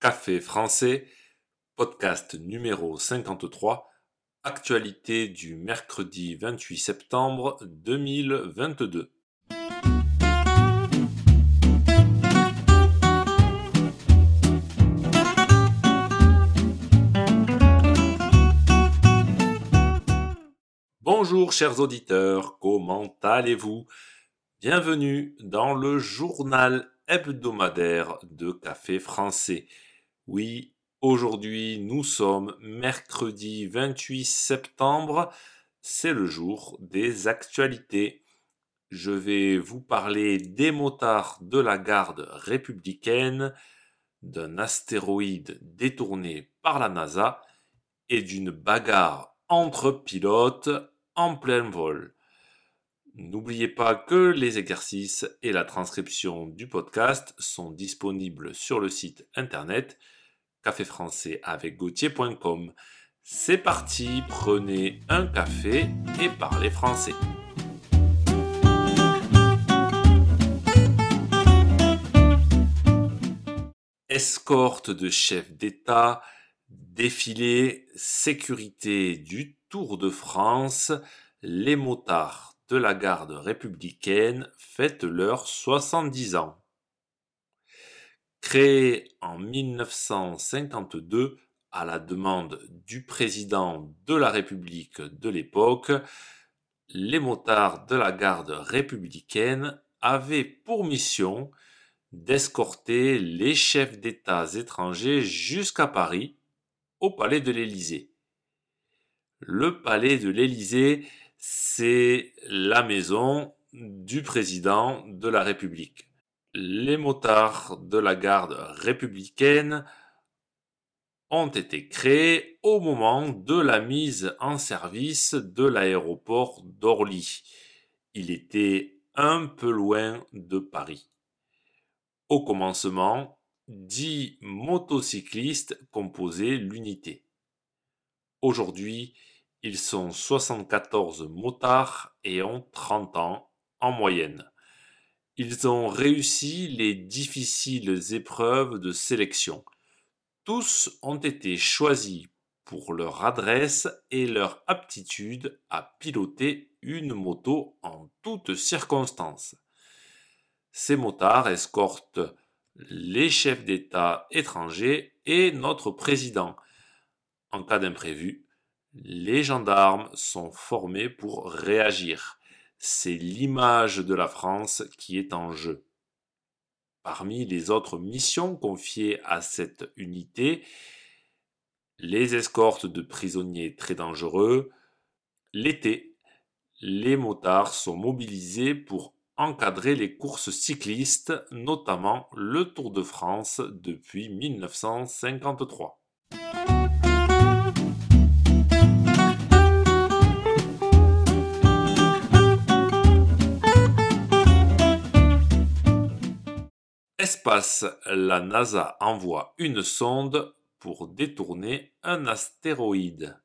Café français, podcast numéro 53, actualité du mercredi 28 septembre 2022. Bonjour chers auditeurs, comment allez-vous? Bienvenue dans le journal hebdomadaire de Café français. Oui, aujourd'hui nous sommes mercredi 28 septembre, c'est le jour des actualités. Je vais vous parler des motards de la garde républicaine, d'un astéroïde détourné par la NASA et d'une bagarre entre pilotes en plein vol. N'oubliez pas que les exercices et la transcription du podcast sont disponibles sur le site internet caféfrançais avec Gauthier.com. C'est parti, prenez un café et parlez français. Escorte de chef d'État, défilé, sécurité du Tour de France, les motards de la garde républicaine fêtent leurs 70 ans. Créé en 1952 à la demande du président de la République de l'époque, les motards de la garde républicaine avaient pour mission d'escorter les chefs d'État étrangers jusqu'à Paris, au palais de l'Élysée. Le palais de l'Élysée c'est la maison du président de la République. Les motards de la garde républicaine ont été créés au moment de la mise en service de l'aéroport d'Orly. Il était un peu loin de Paris. Au commencement, dix motocyclistes composaient l'unité. Aujourd'hui, ils sont 74 motards et ont 30 ans en moyenne. Ils ont réussi les difficiles épreuves de sélection. Tous ont été choisis pour leur adresse et leur aptitude à piloter une moto en toutes circonstances. Ces motards escortent les chefs d'État étrangers et notre président. En cas d'imprévu, les gendarmes sont formés pour réagir. C'est l'image de la France qui est en jeu. Parmi les autres missions confiées à cette unité, les escortes de prisonniers très dangereux, l'été, les motards sont mobilisés pour encadrer les courses cyclistes, notamment le Tour de France depuis 1953. Espace, la NASA envoie une sonde pour détourner un astéroïde.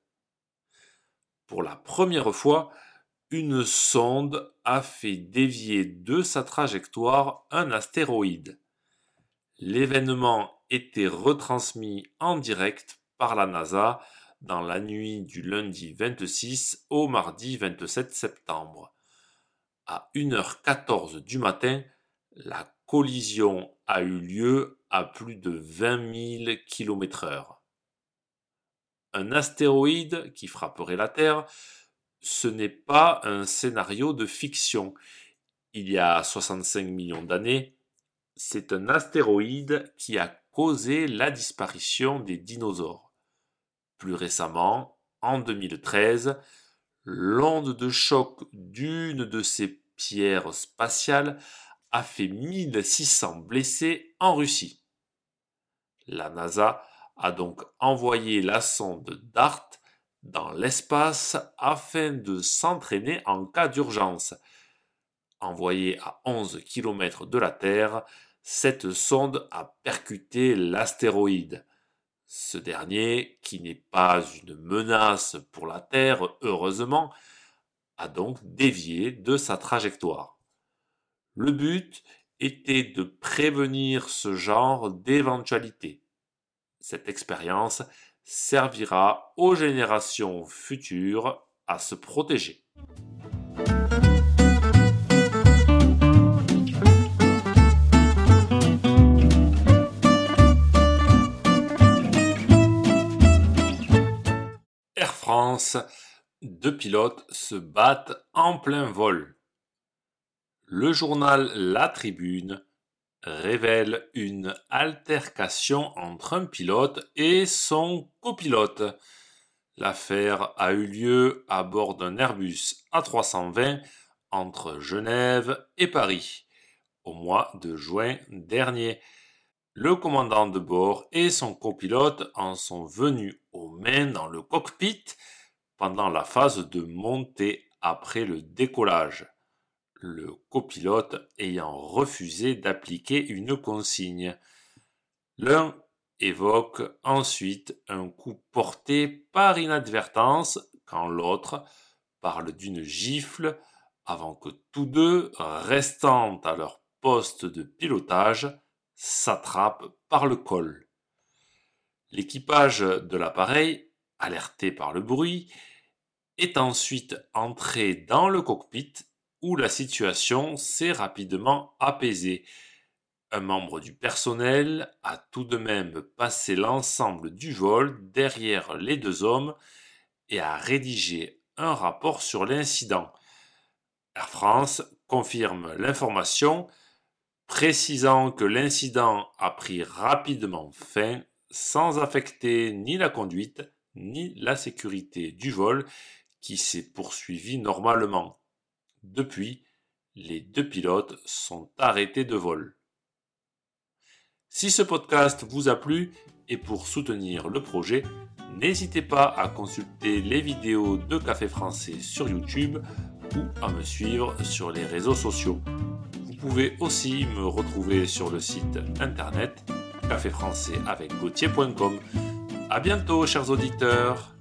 Pour la première fois, une sonde a fait dévier de sa trajectoire un astéroïde. L'événement était retransmis en direct par la NASA dans la nuit du lundi 26 au mardi 27 septembre. À 1h14 du matin, la a eu lieu à plus de 20 000 km heure. Un astéroïde qui frapperait la Terre, ce n'est pas un scénario de fiction. Il y a 65 millions d'années, c'est un astéroïde qui a causé la disparition des dinosaures. Plus récemment, en 2013, l'onde de choc d'une de ces pierres spatiales a fait 1600 blessés en Russie. La NASA a donc envoyé la sonde DART dans l'espace afin de s'entraîner en cas d'urgence. Envoyée à 11 km de la Terre, cette sonde a percuté l'astéroïde. Ce dernier, qui n'est pas une menace pour la Terre, heureusement, a donc dévié de sa trajectoire. Le but était de prévenir ce genre d'éventualité. Cette expérience servira aux générations futures à se protéger. Air France, deux pilotes se battent en plein vol. Le journal La Tribune révèle une altercation entre un pilote et son copilote. L'affaire a eu lieu à bord d'un Airbus A320 entre Genève et Paris au mois de juin dernier. Le commandant de bord et son copilote en sont venus aux mains dans le cockpit pendant la phase de montée après le décollage le copilote ayant refusé d'appliquer une consigne. L'un évoque ensuite un coup porté par inadvertance quand l'autre parle d'une gifle avant que tous deux, restant à leur poste de pilotage, s'attrapent par le col. L'équipage de l'appareil, alerté par le bruit, est ensuite entré dans le cockpit où la situation s'est rapidement apaisée. Un membre du personnel a tout de même passé l'ensemble du vol derrière les deux hommes et a rédigé un rapport sur l'incident. Air France confirme l'information, précisant que l'incident a pris rapidement fin sans affecter ni la conduite ni la sécurité du vol qui s'est poursuivi normalement. Depuis, les deux pilotes sont arrêtés de vol. Si ce podcast vous a plu et pour soutenir le projet, n'hésitez pas à consulter les vidéos de Café Français sur YouTube ou à me suivre sur les réseaux sociaux. Vous pouvez aussi me retrouver sur le site internet caféfrançais avec A bientôt, chers auditeurs!